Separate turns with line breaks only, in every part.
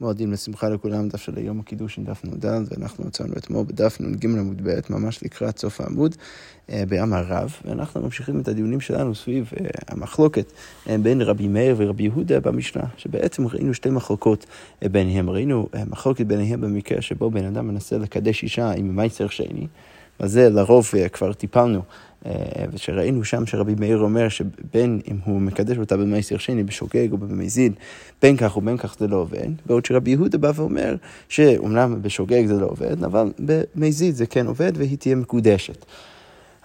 מועדים לשמחה לכולם, דף של היום הקידוש עם דף נ"ד, ואנחנו מצאנו אתמול בדף נ"ג עמוד ב', ממש לקראת סוף העמוד, אה, בעם הרב, ואנחנו ממשיכים את הדיונים שלנו סביב אה, המחלוקת אה, בין רבי מאיר ורבי יהודה במשנה, שבעצם ראינו שתי מחלוקות ביניהם, ראינו מחלוקת ביניהם במקרה שבו בן אדם מנסה לקדש אישה עם מייצר שני, וזה לרוב כבר טיפלנו. אה, ושראינו שם שרבי מאיר אומר שבין אם הוא מקדש אותה במייסר שני, בשוגג או במזיד, בין כך ובין כך זה לא עובד, בעוד שרבי יהודה בא ואומר שאומנם בשוגג זה לא עובד, אבל במזיד זה כן עובד והיא תהיה מקודשת.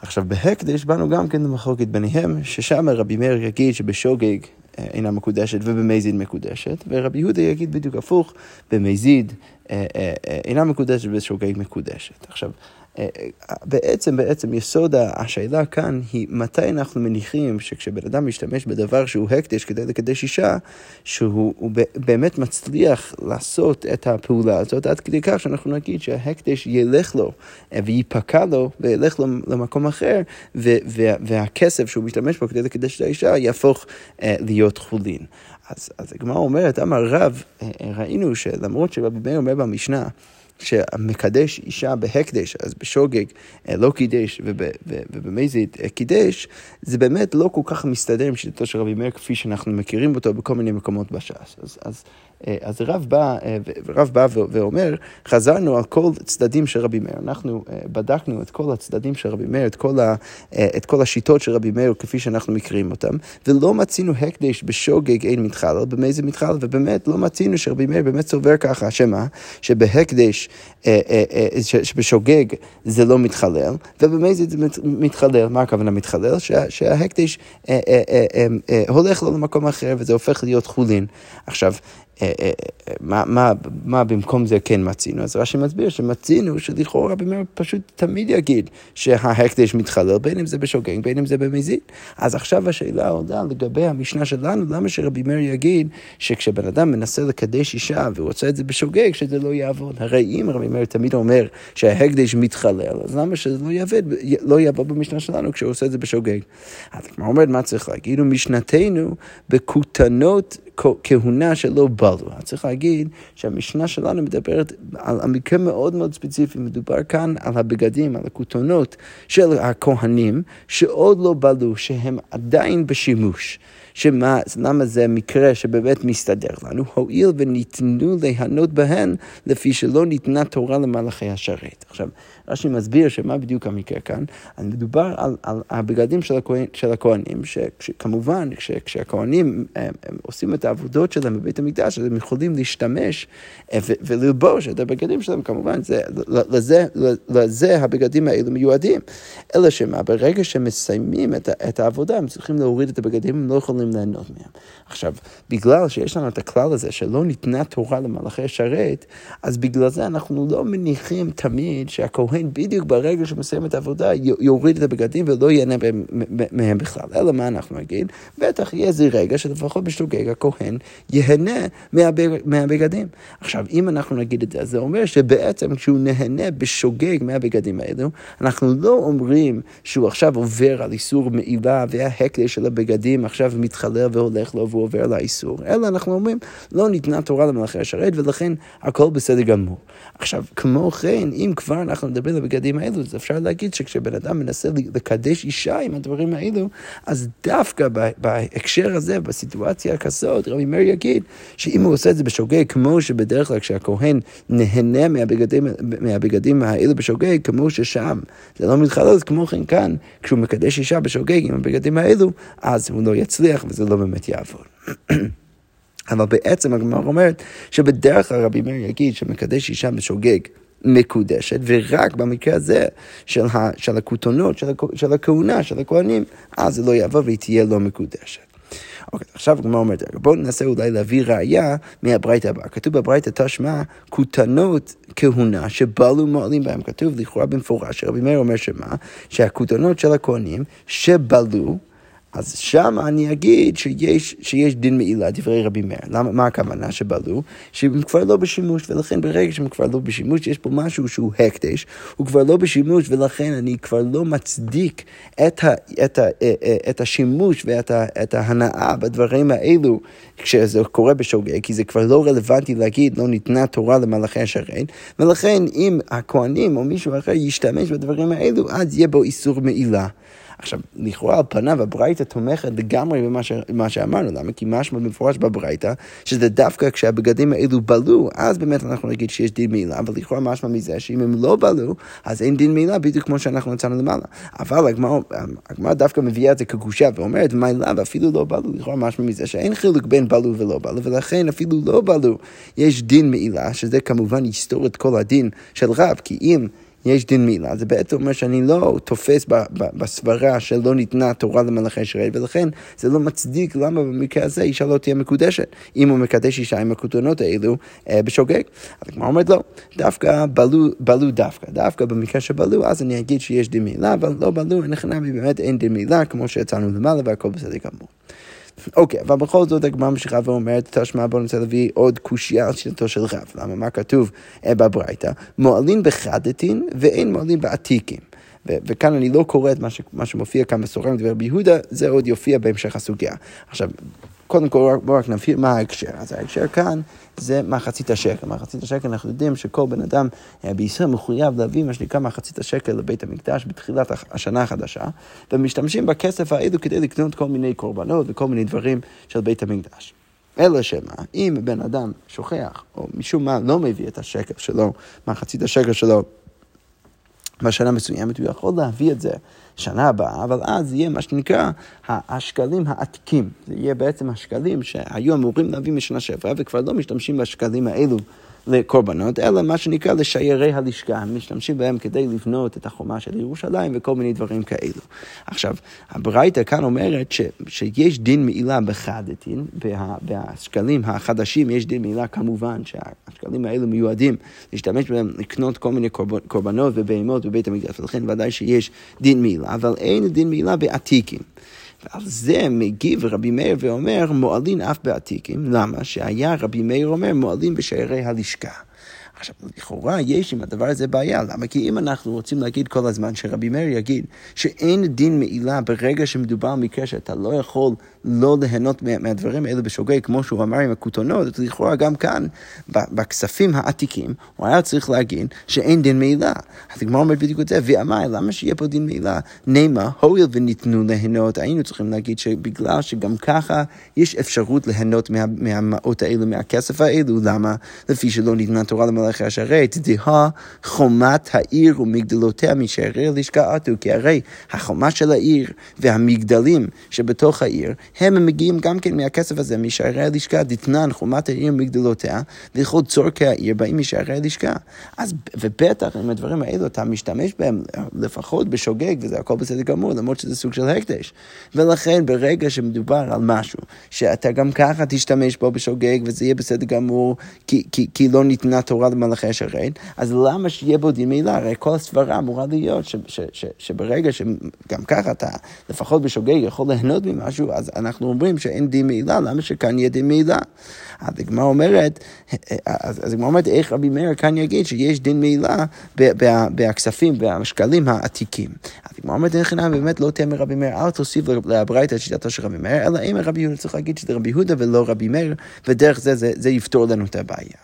עכשיו בהקדש באנו גם כן למחלוקת ביניהם, ששם רבי מאיר יגיד שבשוגג אה, אינה מקודשת ובמזיד מקודשת, ורבי יהודה יגיד בדיוק הפוך, במזיד אה, אינה מקודשת ובשוגג מקודשת. עכשיו, אה, אה, בעצם, בעצם יסוד השאלה כאן היא מתי אנחנו מניחים שכשבן אדם משתמש בדבר שהוא הקדש כדי לקדש אישה, שהוא באמת מצליח לעשות את הפעולה הזאת עד כדי כך שאנחנו נגיד שההקדש ילך לו אה, וייפקע לו וילך לו למקום אחר והכסף שהוא משתמש בו כדי לקדש את האישה יהפוך להיות חולין. אז, אז הגמרא אומרת, אמר רב, ראינו שלמרות שרבי מאיר אומר במשנה, שמקדש אישה בהקדש, אז בשוגג אה, לא קידש ובמזיד אה, קידש, זה באמת לא כל כך מסתדר עם שיטתו של רבי מאיר כפי שאנחנו מכירים אותו בכל מיני מקומות בש"ס. אז, אז אז רב בא, אה, רב בא ואומר, חזרנו על כל צדדים של רבי מאיר, אנחנו אה, בדקנו את כל הצדדים של רבי מאיר, את כל, ה, את כל השיטות של רבי מאיר כפי שאנחנו מכירים אותם, ולא מצינו הקדש בשוגג אין מתחלל, במה זה מתחלל, ובאמת לא מצינו שרבי מאיר באמת סובר ככה, שמה? שבהקדש, שבשוגג זה לא מתחלל, ובמה זה מתחלל, מה הכוונה מתחלל? שההקדש הולך לו למקום אחר וזה הופך להיות חולין. עכשיו, אה, אה, אה, מה, מה, מה במקום זה כן מצינו? אז רש"י מסביר שמצינו שלכאורה מאיר פשוט תמיד יגיד שההקדש מתחלל, בין אם זה בשוגג, בין אם זה במזיד. אז עכשיו השאלה עולה לגבי המשנה שלנו, למה שרבי מאיר יגיד שכשבן אדם מנסה לקדש אישה והוא עושה את זה בשוגג, שזה לא יעבוד? הרי אם רבי מאיר תמיד אומר שההקדש מתחלל, אז למה שזה לא יעבוד, לא יעבוד במשנה שלנו כשהוא עושה את זה בשוגג? אז כמו אומרת, מה צריך להגיד? ומשנתנו בכותנות כהונה שלא בא לו. צריך להגיד שהמשנה שלנו מדברת על המקרה מאוד מאוד ספציפי, מדובר כאן על הבגדים, על הכותונות של הכהנים, שעוד לא בלו, שהם עדיין בשימוש. שמה, למה זה מקרה שבאמת מסתדר לנו? הואיל וניתנו ליהנות בהן לפי שלא ניתנה תורה למלאכי השרת. עכשיו, רש"י מסביר שמה בדיוק המקרה כאן. מדובר על, על הבגדים של, הכהן, של הכהנים, שכמובן כשהכהנים הם, הם עושים את העבודות שלהם בבית המקדש, אז הם יכולים להשתמש אה, וללבוש את הבגדים שלהם, כמובן, זה, לזה, לזה הבגדים האלו מיועדים. אלא שמה, ברגע שהם מסיימים את, את העבודה, הם צריכים להוריד את הבגדים, הם לא יכולים ליהנות מהם. עכשיו, בגלל שיש לנו את הכלל הזה שלא ניתנה תורה למלאכי השרת, אז בגלל זה אנחנו לא מניחים תמיד שהכהן הכהן בדיוק ברגע שהוא מסיים את העבודה יוריד את הבגדים ולא ייהנה מהם בכלל. אלא מה אנחנו נגיד? בטח יהיה איזה רגע שלפחות בשוגג הכהן ייהנה מהבגדים. עכשיו, אם אנחנו נגיד את זה, זה אומר שבעצם כשהוא נהנה בשוגג מהבגדים האלו, אנחנו לא אומרים שהוא עכשיו עובר על איסור מעילה וההקדש של הבגדים עכשיו מתחלל והולך לו והוא עובר לאיסור, אלא אנחנו אומרים, לא ניתנה תורה למלאכי השרת ולכן הכל בסדר גמור. עכשיו, כמו כן, אם כבר אנחנו על הבגדים האלו, אז אפשר להגיד שכשבן אדם מנסה לקדש אישה עם הדברים האלו, אז דווקא בהקשר הזה, בסיטואציה כזאת, רבי מאיר יגיד שאם הוא עושה את זה בשוגג, כמו שבדרך כלל כשהכהן נהנה מהבגדים, מהבגדים האלו בשוגג, כמו ששם זה לא מתחלל, כמו כן כאן, כשהוא מקדש אישה בשוגג עם הבגדים האלו, אז הוא לא יצליח וזה לא באמת יעבור. אבל בעצם הגמרא אומרת שבדרך כלל רבי מאיר יגיד שמקדש אישה בשוגג מקודשת, ורק במקרה הזה של, ה, של הכותונות, של, של הכהונה, של הכהנים, אז זה לא יעבור והיא תהיה לא מקודשת. אוקיי, עכשיו הגמרא אומרת, בואו ננסה אולי להביא ראייה מהברייתא הבאה. כתוב בברייתא תשמע כותנות כהונה שבלו מועלים בהם. כתוב לכאורה במפורש, שרבי מאיר אומר שמה? שהכותנות של הכהנים שבלו אז שם אני אגיד שיש, שיש דין מעילה, דברי רבי מאיר. למה, מה הכוונה שבלו? שהם כבר לא בשימוש, ולכן ברגע שהם כבר לא בשימוש, יש פה משהו שהוא הקדש, הוא כבר לא בשימוש, ולכן אני כבר לא מצדיק את, ה, את, ה, אה, אה, את השימוש ואת ה, את ההנאה בדברים האלו כשזה קורה בשוגג, כי זה כבר לא רלוונטי להגיד לא ניתנה תורה למלאכי השרת, ולכן אם הכהנים או מישהו אחר ישתמש בדברים האלו, אז יהיה בו איסור מעילה. עכשיו, לכאורה על פניו הברייתא תומכת לגמרי במה שאמרנו, למה? כי משמע במפורש בברייתא, שזה דווקא כשהבגדים האלו בלו, אז באמת אנחנו נגיד שיש דין מעילה, אבל לכאורה משמע מזה שאם הם לא בלו, אז אין דין מעילה בדיוק כמו שאנחנו נצאנו למעלה. אבל הגמרא דווקא מביאה את זה כגושה ואומרת, מעילה ואפילו לא בלו, לכאורה משמע מזה שאין חילוק בין בלו ולא בלו, ולכן אפילו לא בלו יש דין מעילה, שזה כמובן יסתור את כל הדין של רב, כי אם... יש דין מילה, זה בעצם אומר שאני לא תופס בסברה שלא ניתנה תורה למלאכי ישראל, ולכן זה לא מצדיק למה במקרה הזה אישה לא תהיה מקודשת, אם הוא מקדש אישה עם הכותונות האלו אה, בשוגג. אז הגמרא אומרת לא, דווקא בלו, בלו דווקא, דווקא במקרה שבלו, אז אני אגיד שיש דין מילה, אבל לא בלו, חינמי, באמת אין דין מילה, כמו שיצאנו למעלה והכל בסדר גמור. אוקיי, אבל בכל זאת הגמרא ממשיכה ואומרת, תשמע בוא נצא להביא עוד קושייה על שיטתו של רב. למה? מה כתוב אה, בברייתא? מועלין בחדתין ואין מועלין בעתיקים. וכאן אני לא קורא את מה, ש- מה שמופיע כאן בסורם דבר ביהודה, זה עוד יופיע בהמשך הסוגיה. עכשיו, קודם כל בואו רק נבהיר מה ההקשר. אז ההקשר כאן זה מחצית השקל. מחצית השקל אנחנו יודעים שכל בן אדם אה, בישראל מחויב להביא מה שנקרא מחצית השקל לבית המקדש בתחילת השנה החדשה, ומשתמשים בכסף האלו כדי לקנות כל מיני קורבנות וכל מיני דברים של בית המקדש. אלא שמה, אם בן אדם שוכח, או משום מה לא מביא את השקל שלו, מחצית השקל שלו, בשנה מסוימת, הוא יכול להביא את זה שנה הבאה, אבל אז יהיה מה שנקרא השקלים העתיקים. זה יהיה בעצם השקלים שהיו אמורים להביא משנה שעברה, וכבר לא משתמשים בשקלים האלו לקורבנות, אלא מה שנקרא לשיירי הלשכה, משתמשים בהם כדי לבנות את החומה של ירושלים וכל מיני דברים כאלו. עכשיו, הברייתא כאן אומרת ש, שיש דין מעילה בחדתין, והשקלים החדשים יש דין מעילה כמובן שהשקלים האלו מיועדים להשתמש בהם לקנות כל מיני קורבנות ובהמות בבית המקדש, ולכן ודאי שיש דין מעילה, אבל אין דין מעילה בעתיקים. ועל זה מגיב רבי מאיר ואומר, מועלין אף בעתיקים. למה? שהיה רבי מאיר אומר, מועלין בשערי הלשכה. עכשיו, לכאורה יש עם הדבר הזה בעיה, למה? כי אם אנחנו רוצים להגיד כל הזמן שרבי מאיר יגיד שאין דין מעילה ברגע שמדובר על מקרה שאתה לא יכול לא ליהנות מהדברים האלה בשוגג, כמו שהוא אמר עם הכותונות, אז לכאורה גם כאן, בכספים העתיקים, הוא היה צריך להגיד שאין דין מעילה. אז הגמרא אומרת בדיוק את זה, ואמר, למה שיהיה פה דין מעילה? נעמה, הואיל וניתנו ליהנות, היינו צריכים להגיד שבגלל שגם ככה יש אפשרות ליהנות מה, מהמעות האלו, מהכסף האלו, למה? לפי שלא ניתנה תורה למלאכי השרת, דהה חומת העיר ומגדלותיה משערי הלשכה עטו, כי הרי החומה של העיר והמגדלים שבתוך העיר, הם מגיעים גם כן מהכסף הזה, משערי הלשכה, דתנן חומת העיר ומגדלותיה, וכל צורכי העיר באים משערי הלשכה. אז, ובטח עם הדברים האלו אתה משתמש בהם לפחות בשוגג, וזה הכל בסדר גמור, למרות שזה סוג של הקדש. ולכן ברגע שמדובר על משהו, שאתה גם ככה תשתמש בו בשוגג, וזה יהיה בסדר גמור, כי, כי, כי לא ניתנה תורה למלאכי השרת, אז למה שיהיה בו דין מילה? הרי כל הסברה אמורה להיות ש, ש, ש, שברגע שגם ככה אתה לפחות בשוגג יכול ליהנות ממשהו, אז אנחנו אומרים שאין דין מעילה, למה שכאן יהיה דין מעילה? אז הגמרא אומרת, אז הגמרא אומרת, איך רבי מאיר כאן יגיד שיש דין מעילה בכספים והשקלים העתיקים. אז הגמרא אומרת, אין חינם באמת לא תהיה מרבי מאיר, אל תוסיף לברייתא את שיטתו של רבי מאיר, אלא אם רבי יהודה צריך להגיד שזה רבי יהודה ולא רבי מאיר, ודרך זה, זה, זה יפתור לנו את הבעיה.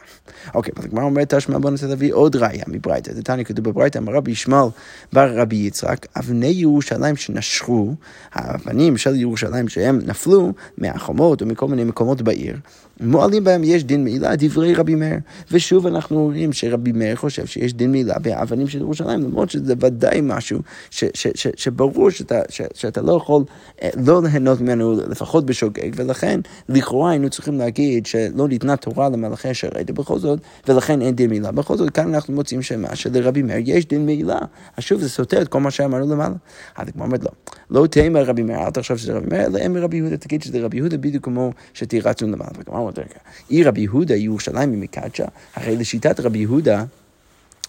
אוקיי, אז הגמרא אומרת, תשמע בוא ננסה להביא עוד ראיה מברייתא. זה תניא כתוב בברייתא, אמר רבי ישמעאל בר רבי יצחק, אבני ירושלים שנשרו, האבנים של ירושלים שהם נפלו מהחומות ומכל מיני מקומות בעיר. מועלים בהם יש דין מעילה, דברי רבי מאיר. ושוב אנחנו רואים שרבי מאיר חושב שיש דין מעילה באבנים של ירושלים, למרות שזה ודאי משהו ש, ש, ש, שברור שאתה, ש, שאתה לא יכול אה, לא ליהנות ממנו לפחות בשוגג, ולכן לכאורה היינו צריכים להגיד שלא ניתנה תורה למלאכי השרת, ובכל זאת, ולכן אין דין מעילה. בכל זאת, כאן אנחנו מוצאים שמה שלרבי מאיר יש דין מעילה. אז שוב, זה סותר את כל מה שאמרנו למעלה. אז כמו אומרת, לא, לא תהיה מרבי מאיר, אל תחשוב שזה רבי מאיר, אלא אין מרבי יהודה, תגיד שזה רבי יהודה בדיוק כמו שתירצנו למעלה. עוד רגע. עיר רבי יהודה, ירושלים היא מקדשה, הרי לשיטת רבי יהודה,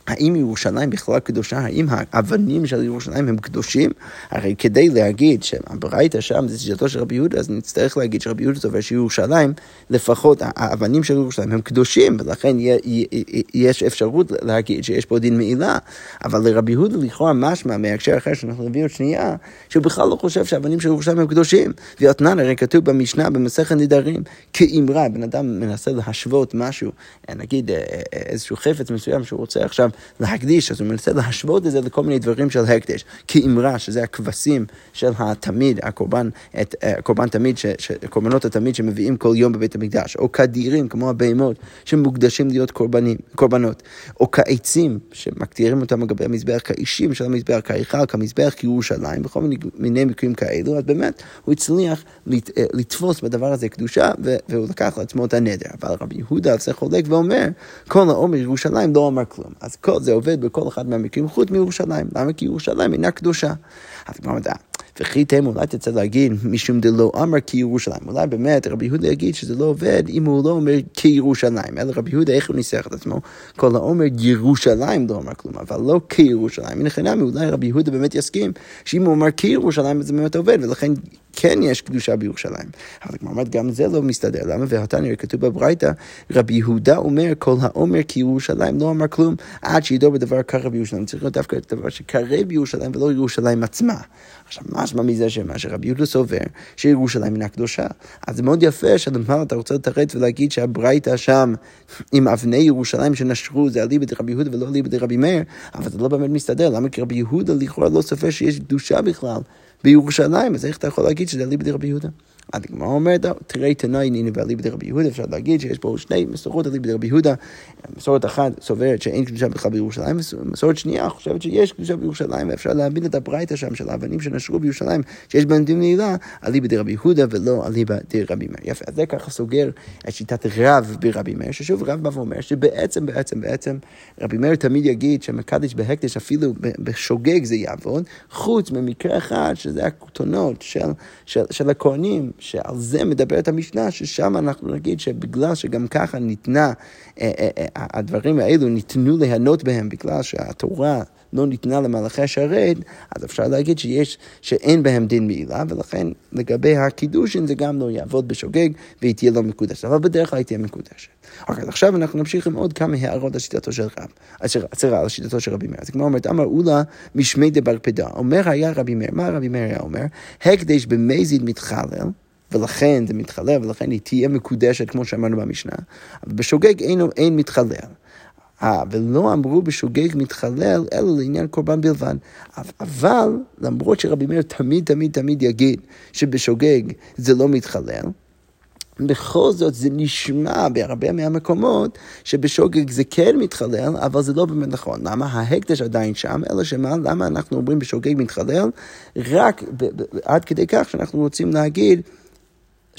האם ירושלים בכלל קדושה? האם האבנים של ירושלים הם קדושים? הרי כדי להגיד שהברייתא שם זה שיטתו של רבי יהודה, אז נצטרך להגיד שרבי יהודה סובר שירושלים, לפחות האבנים של ירושלים הם קדושים, ולכן יש אפשרות להגיד שיש פה דין מעילה. אבל לרבי יהודה לכאורה משמע מהקשר אחר שאנחנו נביא עוד שנייה, שהוא בכלל לא חושב שהאבנים של ירושלים הם קדושים. ואתנן הרי כתוב במשנה במסכת נדרים, כאמרה, בן אדם מנסה להשוות משהו, נגיד איזשהו חפץ מסוים שהוא רוצה עכשיו להקדיש, אז הוא מנסה להשוות את זה לכל מיני דברים של הקדש. כאמרה, שזה הכבשים של התמיד, הקורבן, את, אה, הקורבן תמיד, ש, ש, קורבנות התמיד שמביאים כל יום בבית המקדש, או כדירים, כמו הבהמות, שמוקדשים להיות קורבנים, קורבנות, או כעצים, שמקטירים אותם לגבי המזבח, כאישים של המזבח, כהיכל, כמזבח, כירושלים, בכל מיני, מיני מקרים כאלו, אז באמת הוא הצליח לת, אה, לתפוס בדבר הזה קדושה, והוא לקח לעצמו את הנדר. אבל רבי יהודה על זה חולק ואומר, כל העומר ירושלים לא אמר כלום. אז כל זה עובד בכל אחד מהמקרים חוץ מירושלים. למה? כי ירושלים אינה קדושה. אז כבר מדע. וכי תם אולי תצא להגיד משום דלא אמר כירושלים. אולי באמת רבי יהודה יגיד שזה לא עובד אם הוא לא אומר כירושלים. אלא רבי יהודה, איך הוא ניסח את עצמו? כל האומר ירושלים לא אמר כלום, אבל לא כירושלים. החינם אולי רבי יהודה באמת יסכים שאם הוא אמר כירושלים זה באמת עובד, ולכן כן יש קדושה בירושלים. אבל כמו אומרת, גם זה לא מסתדר. למה? והתניא כתוב בברייתא, רבי יהודה אומר, כל האומר כי ירושלים לא אמר כלום, עד שידור בדבר קרב בירושלים. צריך להיות דווקא דבר שקרב בירושלים ולא ירושלים עצמה. עכשיו, משמע מזה שמה שרבי יהודה סובר, שירושלים אינה קדושה. אז זה מאוד יפה שלמעלה אתה רוצה לתרץ ולהגיד שהברייתא שם עם אבני ירושלים שנשרו, זה אליבא דרבי יהודה ולא אליבא דרבי מאיר, אבל זה לא באמת מסתדר. למה? כי רבי יהודה לכאורה לא סופר שיש קדושה בכלל. בירושלים, אז איך אתה יכול להגיד שזה אליבא דרבי יהודה? הגמרא אומרת, תראה תנאי ניני ואליבא דרבי יהודה, אפשר להגיד שיש פה שני מסורות אליבא דרבי יהודה. מסורת אחת סוברת שאין קדושה בכלל בירושלים, ומסורת שנייה חושבת שיש קדושה בירושלים, ואפשר להבין את הברייתא שם של האבנים שנשרו בירושלים, שיש בהם דין נעילה, אליבא דרבי יהודה ולא אליבא דרבי מאיר. יפה, אז זה ככה סוגר את שיטת רב ברבי מאיר, ששוב רב בא ואומר שבעצם, בעצם, בעצם, רבי מאיר תמיד יגיד שמקדש בהקדש אפילו בשוגג זה יעבוד, חוץ ממקרה אחד, שזה הכותונות של, של, של הכהנים. שעל זה מדברת המשנה, ששם אנחנו נגיד שבגלל שגם ככה ניתנה, אה, אה, אה, הדברים האלו ניתנו ליהנות בהם בגלל שהתורה לא ניתנה למלאכי השרת, אז אפשר להגיד שיש, שאין בהם דין מעילה, ולכן לגבי הקידושין זה גם לא יעבוד בשוגג והיא תהיה לא מקודשת, אבל בדרך כלל היא תהיה מקודשת. אוקיי, עכשיו אנחנו נמשיך עם עוד כמה הערות על שיטתו של רב, סליחה, על שיטתו של רבי מאיר. אז כמו אומרת, אמר אולה משמי דבר פדה. אומר היה רבי מאיר, מה רבי מאיר היה אומר? הקדש במזיד מתחלל. ולכן זה מתחלל, ולכן היא תהיה מקודשת, כמו שאמרנו במשנה. אבל בשוגג אין, אין מתחלל. אה, ולא אמרו בשוגג מתחלל, אלא לעניין קורבן בלבד. אבל למרות שרבי מאיר תמיד תמיד תמיד יגיד שבשוגג זה לא מתחלל, בכל זאת זה נשמע בהרבה מהמקומות שבשוגג זה כן מתחלל, אבל זה לא באמת נכון. למה? ההקדש עדיין שם, אלא שמה, למה אנחנו אומרים בשוגג מתחלל? רק עד כדי כך שאנחנו רוצים להגיד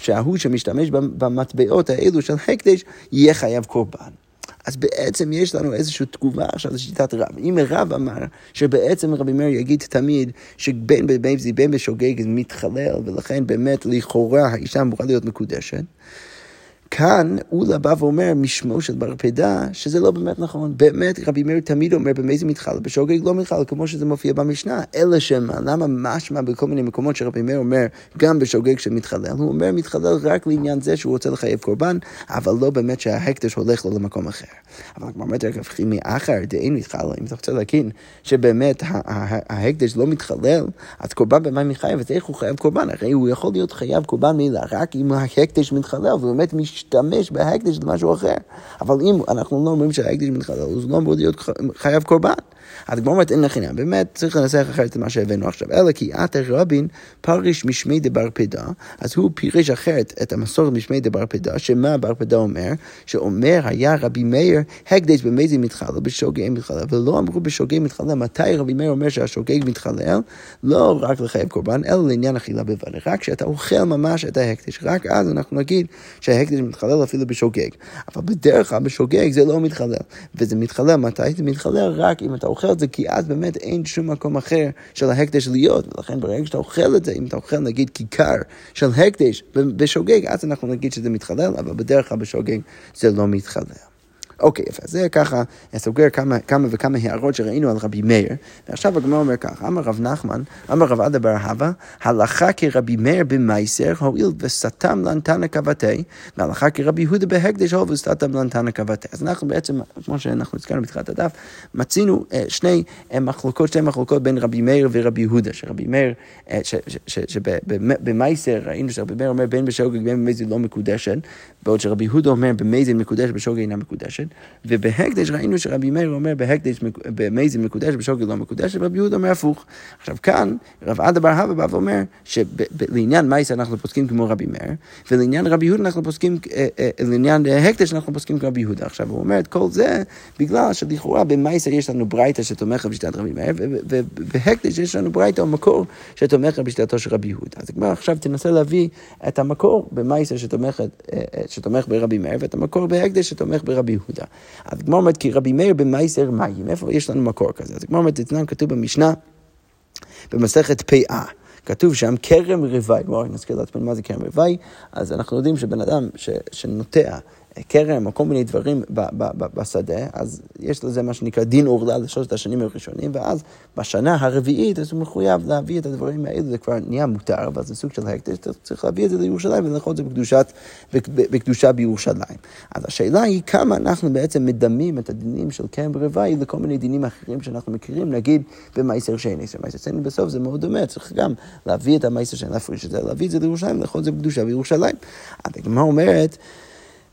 שההוא שמשתמש במטבעות האלו של הקדש יהיה חייב קורבן. אז בעצם יש לנו איזושהי תגובה עכשיו לשיטת רב. אם רב אמר שבעצם רבי מאיר יגיד תמיד שבין בבייבזי בין בשוגג מתחלל, ולכן באמת לכאורה האישה אמורה להיות מקודשת, כאן אולה בא ואומר משמו של בר פדה, שזה לא באמת נכון. באמת רבי מאיר תמיד אומר במה זה מתחל, בשוגג לא מתחל, כמו שזה מופיע במשנה. אלא שמה, למה משמע בכל מיני מקומות שרבי מאיר אומר גם בשוגג שמתחלל, הוא אומר מתחלל רק לעניין זה שהוא רוצה לחייב קורבן, אבל לא באמת שההקדש הולך לו למקום אחר. אבל כמו אומרת, רגע, מאחר דאין מתחלל, אם אתה רוצה להגיד שבאמת ההקדש לא מתחלל, אז קורבן במה מחייב, אז איך הוא חייב קורבן? הרי הוא יכול להיות חייב קורבן מילה רק אם ההקדש מתחלל, ובאמת משתמש בהקדש למשהו אחר. אבל אם אנחנו לא אומרים שההקדש מתחלל, אז הוא לא אמור להיות חייב קורבן. אז כמו אומרת אין לחינם, באמת צריך לנסח אחרת את מה שהבאנו עכשיו, אלא כי עתה רבין פריש משמי דבר פדה, אז הוא פירש אחרת את המסורת משמי דבר פדה, שמה בר פדה אומר? שאומר היה רבי מאיר, הקדש במזי מתחלל, בשוגג מתחלל, ולא אמרו בשוגג מתחלל, מתי רבי מאיר אומר שהשוגג מתחלל? לא רק לחייב קורבן, אלא לעניין אכילה בלבד, רק כשאתה אוכל ממש את ההקדש, רק אז אנחנו נגיד שההקדש מתחלל אפילו בשוגג, אבל בדרך כלל בשוגג זה לא מתחלל, וזה מתחלל, מתי זה מתחלל? רק אם אתה אוכל את זה, כי אז באמת אין שום מקום אחר של ההקדש להיות, ולכן ברגע שאתה אוכל את זה, אם אתה אוכל נגיד כיכר של הקדש בשוגג, אז אנחנו נגיד שזה מתחלל, אבל בדרך כלל בשוגג זה לא מתחלל. אוקיי, יפה, זה ככה סוגר כמה, כמה וכמה הערות שראינו על רבי מאיר, ועכשיו הגמרא אומר ככה, אמר רב נחמן, אמר רב עדה בר אהבה, הלכה כרבי מאיר במייסר, הואיל וסתם לנתנא קבתי, והלכה כרבי יהודה בהקדש, הואיל וסתם לנתנא קבתי. אז אנחנו בעצם, כמו שאנחנו הזכרנו בתחילת הדף, מצינו אה, שני אה, מחלוקות, שתי מחלוקות בין רבי מאיר ורבי יהודה, שרבי מאיר, אה, שבמייסר ראינו שרבי מאיר אומר בין בשוגג בין במזיד לא מקודשת, בעוד שרבי יהודה אומר במזיד מקודשת, בשוגג אינה מקודשת, ובהקדש ראינו שרבי מאיר אומר בהקדש במזיד מקודשת, בשוגג לא מקודשת, ורבי יהודה אומר הפוך. עכשיו כאן, רב עדה בר הווה בא ואומר שלעניין מייסר אנחנו פוסקים כמו רבי מאיר, ולעניין רבי יהודה אנחנו פוסקים, לעניין הקדש אנחנו פוסקים כמו רבי יהודה. עכשיו הוא אומר את כל זה בגלל שלכאורה במייסר יש לנו ברייתא שתומכת בשיטת רבי מאיר, ובהקדש יש לנו ברייתא או מקור שתומכת בשיטתו של רבי יהודה. אז כבר עכשיו תנסה להביא את המקור במייסר שתומך ברבי מאיר, ואת המקור בהקדש שתומך ברבי יהודה. אז כמו אומרת, כי רבי מאיר במייסר מים, איפה יש לנו מקור כזה? אז כמו אומרת, אצלנו כתוב במשנה, במסכת פאה. כתוב שם כרם רוואי, בואו נזכיר לעצמנו מה זה כרם רוואי, אז אנחנו יודעים שבן אדם ש, שנוטע כרם או כל מיני דברים בשדה, אז יש לזה מה שנקרא דין עורלה לשלושת השנים הראשונים, ואז בשנה הרביעית אז הוא מחויב להביא את הדברים האלו, זה כבר נהיה מותר, אבל זה סוג של הקדש, צריך להביא את זה לירושלים ולאכול את זה בקדושת, בקדושה בירושלים. אז השאלה היא כמה אנחנו בעצם מדמים את הדינים של כרם רוואי לכל מיני דינים אחרים שאנחנו מכירים, נגיד במייסר שני, מייסר שני בסוף זה מאוד דומה, צריך גם להביא את המייסר שני, להפריש את זה, להביא את זה לירושלים, לאכול את זה בקדושה בירושלים. אז הגמרא אומרת,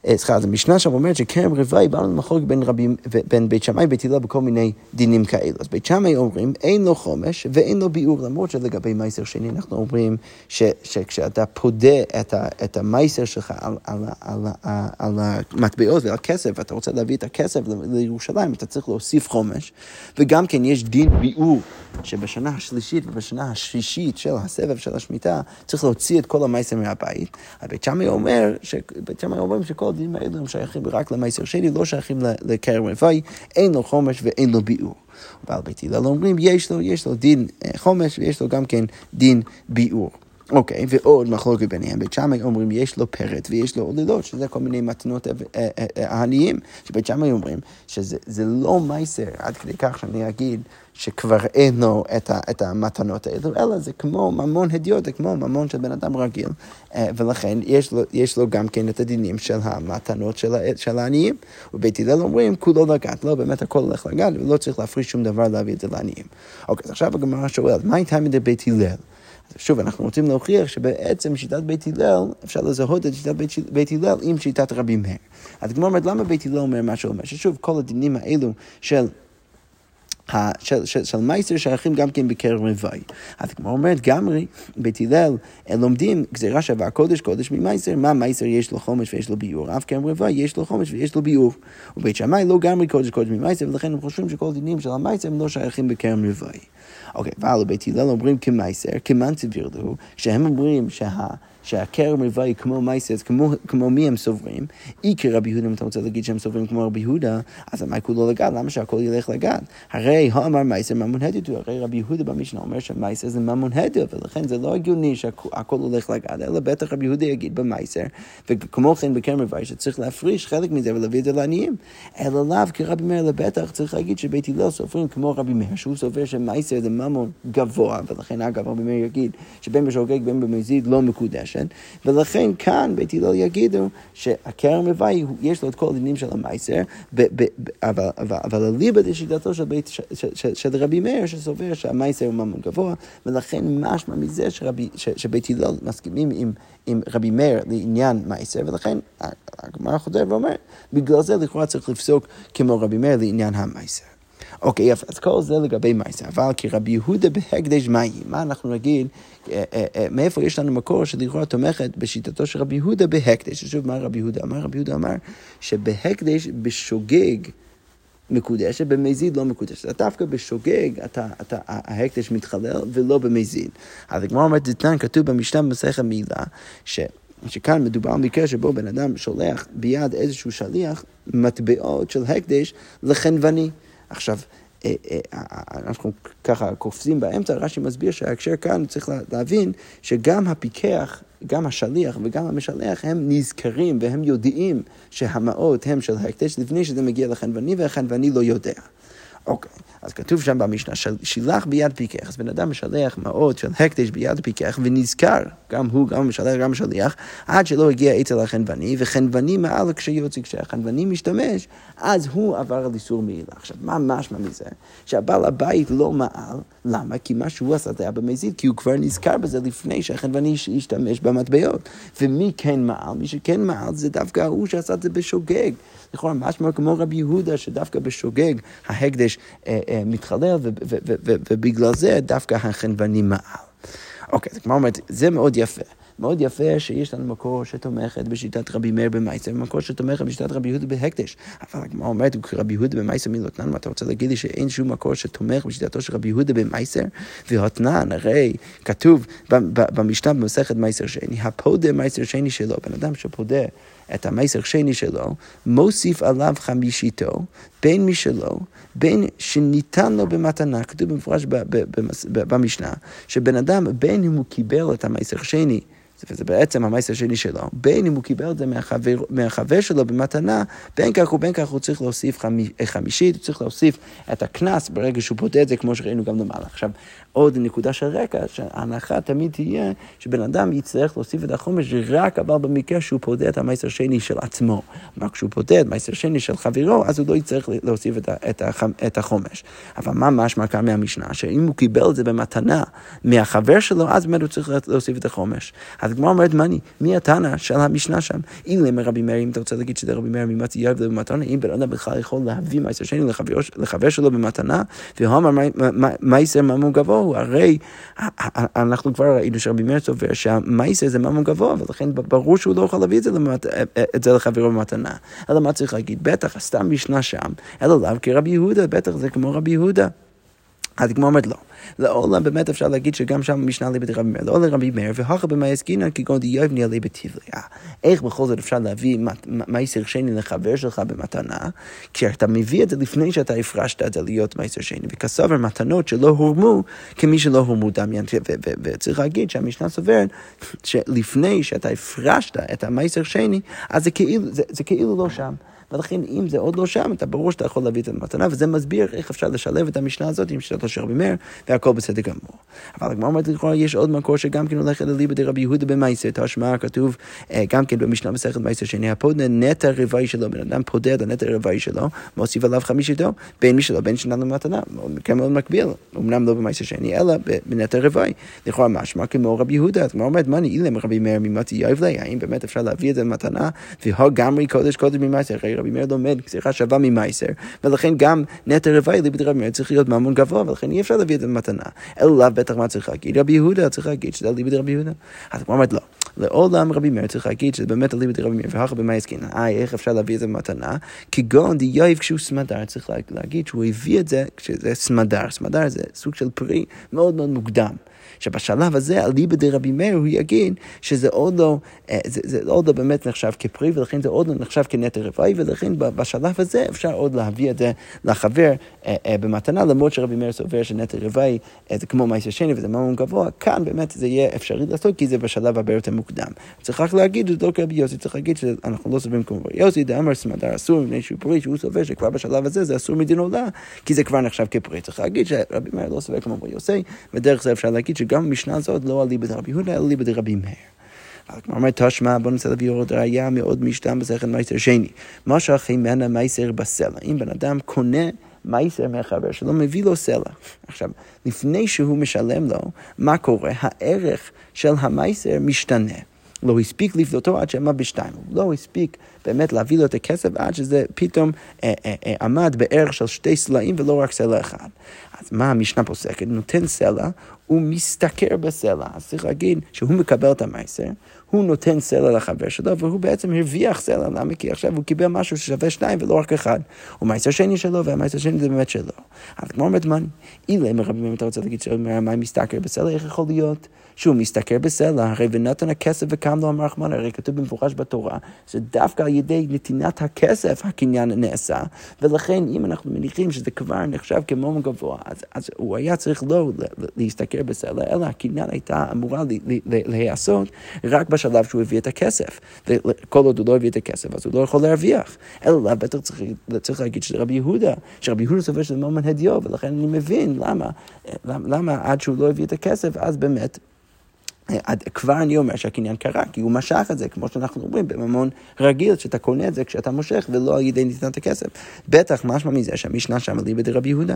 סליחה, אז המשנה שם אומרת שכרם רוואי באנו למחלוק בין, רבים, בין בית שמאי ובית הלל בכל מיני דינים כאלו. אז בית שמאי אומרים, אין לו חומש ואין לו ביאור, למרות שלגבי מייסר שני אנחנו אומרים ש, שכשאתה פודה את, ה, את המייסר שלך על, על, על, על, על המטבעות ועל הכסף, ואתה רוצה להביא את הכסף לירושלים, אתה צריך להוסיף חומש, וגם כן יש דין ביאור, שבשנה השלישית ובשנה השישית של הסבב של השמיטה, צריך להוציא את כל המייסר מהבית. בית שמאי אומר, בית שמאי אומרים שכל הדברים האלו הם שייכים רק למייסר שני, לא שייכים לכרם רפאי, אין לו חומש ואין לו ביאור. ועל בית הלל אומרים, יש לו, יש לו דין אה, חומש ויש לו גם כן דין ביאור. אוקיי, ועוד מחלוקת ביניהם, בית שמאי אומרים יש לו פרט ויש לו עוללות, שזה כל מיני מתנות אה, אה, העניים, שבית שמאי אומרים שזה לא מייסר, עד כדי כך שאני אגיד שכבר אין לו את, את המתנות האלו, אלא זה כמו ממון הדיוט, זה כמו ממון של בן אדם רגיל, אה, ולכן יש לו, יש לו גם כן את הדינים של המתנות של, של העניים. ובית הלל אומרים, כולו לגעת, לא, באמת הכל הולך לגעת, ולא צריך להפריש שום דבר להביא את זה לעניים. אוקיי, אז עכשיו הגמרא שואלת, מה הייתה מדי בית הלל? שוב, אנחנו רוצים להוכיח שבעצם שיטת בית הלל, אפשר לזהות את שיטת בית, הלל עם שיטת רבי מאיר. אז הגמרא אומרת, למה בית הלל אומר מה שאומר? ששוב, כל הדינים האלו של של, של, של מייסר שייכים גם כן בקרב רוואי. אז כמו אומרת גמרי, בית הלל לומדים גזירה שווה קודש קודש ממייסר, מה מייסר יש לו חומש ויש לו ביור, אף קרב רוואי יש לו חומש ויש לו ביור. ובית שמאי לא גמרי קודש קודש ממייסר, ולכן הם חושבים שכל דינים של המייסר הם לא שייכים בקרב רוואי. אוקיי, אבל בית הלל אומרים כמייסר, כמאן סביר לו, שהם אומרים שה... שהכרם רוואי כמו מייסס, כמו, כמו מי הם סוברים, אי כרבי יהודה, אם אתה רוצה להגיד שהם סוברים כמו רבי יהודה, אז מה כולו לגד? למה שהכל ילך לגד? הרי האמר מייסר ממון הדיוט, הרי רבי יהודה במשנה אומר שמייסר זה ממון הדיוט, ולכן זה לא הגיוני שהכל הולך לגד, אלא בטח רבי יהודה יגיד במייסר, וכמו כן בכרם רוואי שצריך להפריש חלק מזה ולהביא את זה לעניים, אלא לאו כרבי מאיר לבטח צריך להגיד שבית הלל סופרים כמו רבי מאיר, שהוא סופר שמייסר זה ממון גבוה, ולכן אגב רבי מאיר יגיד שבין בשוגג בין במזיד לא מקודש. כן? ולכן כאן בית הלל יגידו שהכרם רוואי, יש לו את כל הדינים של המייסר, אבל, הליבה לשיטתו של, בית, של, של, של, רבי מאיר, שסובר שהמייסר הוא ממון גבוה, ולכן משמע מזה שרבי, ש, שבית הלל מסכימים עם, עם רבי מאיר לעניין מייסר, ולכן הגמרא חוזר ואומר, בגלל זה לכאורה צריך לפסוק כמו רבי מאיר לעניין המייסר. אוקיי, יפה, אז כל זה לגבי מייסה, אבל כי רבי יהודה בהקדש מהי? מה אנחנו נגיד, אה, אה, אה, מאיפה יש לנו מקור שלכאורה תומכת בשיטתו של רבי יהודה בהקדש? שוב, מה רבי יהודה אמר? רבי יהודה אמר שבהקדש, בשוגג, מקודשת, במזיד לא מקודשת. דווקא בשוגג אתה, אתה, ההקדש מתחלל ולא במזיד. אז הגמרא אומרת, דתנן כתוב במשנה במסכת מילה, ש... שכאן מדובר על מקרה שבו בן אדם שולח ביד איזשהו שליח מטבעות של הקדש לחנווני. עכשיו, אה, אנחנו ככה קופצים באמצע, רש"י מסביר שההקשר כאן צריך להבין שגם הפיקח, גם השליח וגם המשלח הם נזכרים והם יודעים שהמעות הם של ההקדש לפני שזה מגיע לחנווני והחנווני לא יודע. אוקיי, אז כתוב שם במשנה, שילח ביד פיקח, אז בן אדם משלח מעות של הקדש ביד פיקח ונזכר, גם הוא, גם המשלח, גם השליח, עד שלא הגיע אצל החנווני, וחנווני מעל כשיוצא, כשהחנווני משתמש, אז הוא עבר על איסור מעילה. עכשיו, מה משמע מזה? שהבעל הבית לא מעל, למה? כי מה שהוא עשה זה היה במזיד, כי הוא כבר נזכר בזה לפני שהחנווני השתמש במטבעות. ומי כן מעל? מי שכן מעל זה דווקא הוא שעשה את זה בשוגג. לכאורה משמע כמו רבי יהודה, שדווקא בשוגג ההקדש אה, אה, מתחלל, ובגלל זה דווקא החנווני מעל. אוקיי, אז כמו אומרת, זה מאוד יפה. מאוד יפה שיש לנו מקור שתומכת בשיטת רבי מאיר במייסר, ומקור שתומכת בשיטת רבי יהודה בהקדש. אבל הגמרא אומרת, רבי יהודה לא מה אתה רוצה להגיד לי שאין שום מקור שתומך בשיטתו של רבי יהודה במייסר? והתנן, הרי כתוב במשנה במסכת מייסר שני, הפודה מייסר שני שלו, בן אדם שפודה את המייסר שני שלו, מוסיף עליו חמישיתו, בין משלו, בין שניתן לו במתנה, כתוב במפורש במשנה, שבן אדם, בין אם הוא קיבל את המייסר שני, וזה בעצם המייס השני שלו, בין אם הוא קיבל את זה מהחבר, מהחבר שלו במתנה, בין כך ובין כך הוא צריך להוסיף חמי, חמישית, הוא צריך להוסיף את הקנס ברגע שהוא פודה את זה, כמו שראינו גם למעלה. עכשיו, עוד נקודה של רקע, שההנחה תמיד תהיה שבן אדם יצטרך להוסיף את החומש רק אבל במקרה שהוא פודה את המייסר שני של עצמו. כלומר, כשהוא פודה את מייסר שני של חברו, אז הוא לא יצטרך להוסיף את, את, את החומש. אבל מה משמע כאן מהמשנה? שאם הוא קיבל את זה במתנה מהחבר שלו, אז באמת הוא צריך להוסיף את החומש. אז הגמרא אומרת, מני, מי התנא של המשנה שם? אילם רבי מאיר, אם אתה רוצה להגיד שזה רבי מאיר ממצי יב במתנה, אם בן אדם בכלל יכול להביא מייסר שני לחבר שלו במתנה, והאמר מייסר ממון גבוה, הרי אנחנו כבר ראינו שרבי מאיר סובר שהמייסר זה ממון גבוה, ולכן ברור שהוא לא יכול להביא את זה. את זה לחברו במתנה. אלא מה צריך להגיד? בטח, סתם משנה שם, אלא לאו כרבי יהודה, בטח זה כמו רבי יהודה. אז כמו אומרת לא. לעולם באמת אפשר להגיד שגם שם המשנה ליבא דרבי מאיר, לא לרבי מאיר, והכה במאי עסקינן כגון דיובני עלי בטבליה. איך בכל זאת אפשר להביא מייסר שני לחבר שלך במתנה, כשאתה מביא את זה לפני שאתה הפרשת את זה להיות מייסר שני, וכסובר מתנות שלא הורמו כמי שלא הורמו דמיין, וצריך להגיד שהמשנה סוברת שלפני שאתה הפרשת את המייסר שני, אז זה כאילו, כאילו לא שם. ולכן אם זה עוד לא שם, אתה ברור שאתה יכול להביא את המתנה, וזה מסביר איך אפשר לשלב את המשנה הזאת עם שיטתו של רבי מאיר, והכל בסדר גמור. אבל הגמרא אומרת לכאורה, יש עוד מקור שגם כן הולך אליבא דרבי יהודה במייסר, תשמע כתוב אה, גם כן במשנה מסכת מייסר שני, הפודה נטע רבעי שלו, בן אדם פודה את הנטע הרבעי שלו, מוסיף עליו חמישיתו, בין מי שלו, בין שנתן לו מתנה, כן מאוד מקביל, אמנם לא במייסר שני, אלא בנטע רבעי. לכאורה משמע כמו רבי יהודה, אז הגמרא אומרת, מה אני אילם רבי מאיר ממתי יבלי, האם באמת אפשר להביא את זה במתנה, והוא גמרי קודש קודש ממייסר, רבי מאיר לומד גזירה שווה ממייסר, ולכן גם נטע רבי ליבד רבי מאיר צריך להיות ממון גבוה, ולכן אי אפשר להביא את זה במתנה. אלא לאו בטח מה צריך להגיד? רבי יהודה צריך להגיד שזה ליבד רבי יהודה. אז הוא אומרת לא. לעולם רבי מאיר צריך להגיד שזה באמת ליבד רבי מאיר, והכה במאי עסקינא. אה, איך אפשר להביא את זה במתנה? כגון דיוב כשהוא סמדר, צריך להגיד שהוא הביא את זה כשזה סמדר. סמדר זה סוג של פרי מאוד מאוד מוקדם. שבשלב הזה, אליבא דרבי מאיר, הוא יגיד שזה עוד לא, אה, זה, זה עוד לא באמת נחשב כפרי, ולכן זה עוד לא נחשב כנטר רפאי, ולכן בשלב הזה אפשר עוד להביא את זה לחבר אה, אה, במתנה, למרות שרבי מאיר סובר שנטר רפאי זה כמו מייסר שני וזה ממון גבוה, כאן באמת זה יהיה אפשרי לעשות, כי זה בשלב הרבה יותר מוקדם. צריך רק להגיד, זה לא כרבי יוסי, צריך להגיד שאנחנו לא סוברים כמו רבי יוסי, דאמר סמדר אסור מפני שהוא פרי, שהוא סובר שכבר בשלב הזה זה אסור מדין עולה, כי זה כבר נחשב כפרי. צריך להגיד שרבי מאיר לא סובר כמו יוסי, ודרך זה אפשר להגיד שגם המשנה הזאת לא על ליבא דרבי יהודה, אלא ליבא דרבי מאיר. אבל כמו אומרת תשמע, בוא ננסה להביא עוד ראייה מאוד משתם בסכן מייסר שני. מה שהכי מנה מייסר בסלע. אם בן אדם קונה מייסר מהחבר שלו, מביא לו סלע. עכשיו, לפני שהוא משלם לו, מה קורה? הערך של המייסר משתנה. לא הספיק לפדותו עד שעמד בשתיים. לא הספיק באמת להביא לו את הכסף עד שזה פתאום אה, אה, אה, עמד בערך של שתי סלעים ולא רק סלע אחד. אז מה המשנה פוסקת? נותן סלע, הוא משתכר בסלע. אז צריך להגיד שהוא מקבל את המייסר, הוא נותן סלע לחבר שלו, והוא בעצם הרוויח סלע. למה? כי עכשיו הוא קיבל משהו ששווה שתיים ולא רק אחד. הוא מייסר שני שלו, והמייסר שני זה באמת שלו. אז כמו אומרת מן, אילם אם אתה רוצה להגיד שהמים משתכר בסלע, איך יכול להיות שהוא משתכר בסלע? הרי ונתן הכסף וקם לו המרחמן, הרי כתוב במפורש בתורה, שדווקא על ידי נתינת הכסף הקניין נעשה, ולכן אם אנחנו מניחים שזה כבר נחשב כמום גבוה, אז, אז הוא היה צריך לא להשתכר בסלע, אלא הקניין הייתה אמורה להיעשות רק בשלב שהוא הביא את הכסף. וכל עוד הוא לא הביא את הכסף, אז הוא לא יכול להרוויח. אלא בטח צריך, צריך להגיד שזה רבי יהודה, שרבי יהודה סובר שזה מומן הדיו, ולכן אני מבין למה, למה, למה עד שהוא לא הביא את הכסף, אז באמת כבר אני אומר שהקניין קרה, כי הוא משך את זה, כמו שאנחנו אומרים, בממון רגיל, שאתה קונה את זה כשאתה מושך ולא על ידי נתינת הכסף. בטח, משמע מזה שהמשנה שם אליבא דרבי יהודה.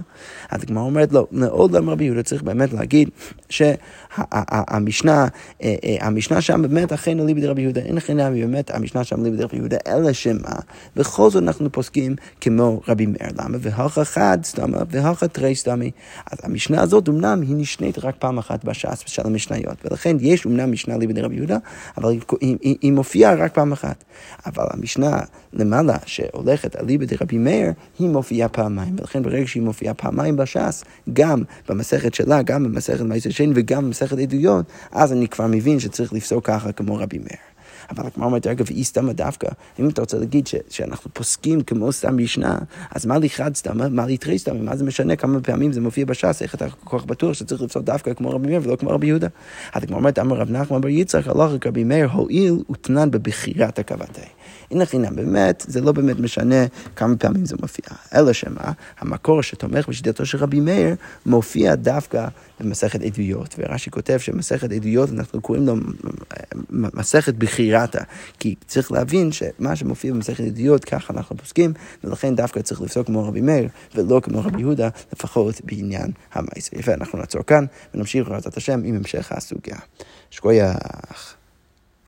אז הגמרא אומרת, לא, מאוד למה רבי יהודה צריך באמת להגיד שהמשנה, אה, אה, המשנה שם באמת אכן אליבא דרבי יהודה, אין לכן נמי באמת המשנה שם אליבא דרבי יהודה, אלא שמה, בכל זאת אנחנו פוסקים כמו רבי מאיר, למה? והכה חד סתמה והכה תרי סתמי. אז המשנה הזאת אמנם היא נשנית רק פעם אחת בש"ס של המשניות, ולכן יש אומנם משנה ליבא דרבי יהודה, אבל היא, היא, היא מופיעה רק פעם אחת. אבל המשנה למעלה, שהולכת על ליבא דרבי מאיר, היא מופיעה פעמיים. ולכן ברגע שהיא מופיעה פעמיים בש"ס, גם במסכת שלה, גם במסכת מעשה שני וגם במסכת עדויות, אז אני כבר מבין שצריך לפסוק ככה כמו רבי מאיר. אבל הגמרא אומרת, אגב, היא סתמה דווקא. אם אתה רוצה להגיד ש, שאנחנו פוסקים כמו סתם משנה, אז מה לי חד סתמה, מה לי תרי סתמה, מה זה משנה כמה פעמים זה מופיע בש"ס, איך אתה כל כך בטוח שצריך לפסוק דווקא כמו רבי מאיר ולא כמו רבי יהודה. אז הגמרא אומרת, אמר רב נחמן בר יצחק, הלך רבי מאיר, הואיל ותנן בבחירת הכוונתי. הנה חינם, באמת, זה לא באמת משנה כמה פעמים זה מופיע. אלא שמה, המקור שתומך בשיטתו של רבי מאיר, מופיע דווקא במסכת עדויות. ורש"י כותב שמסכת עדויות, אנחנו קוראים לו מסכת בחירתה. כי צריך להבין שמה שמופיע במסכת עדויות, ככה אנחנו פוסקים, ולכן דווקא צריך לפסוק כמו רבי מאיר, ולא כמו רבי יהודה, לפחות בעניין המעשה. יפה, אנחנו נעצור כאן, ונמשיך בעזרת השם עם המשך הסוגיה. שכוייח.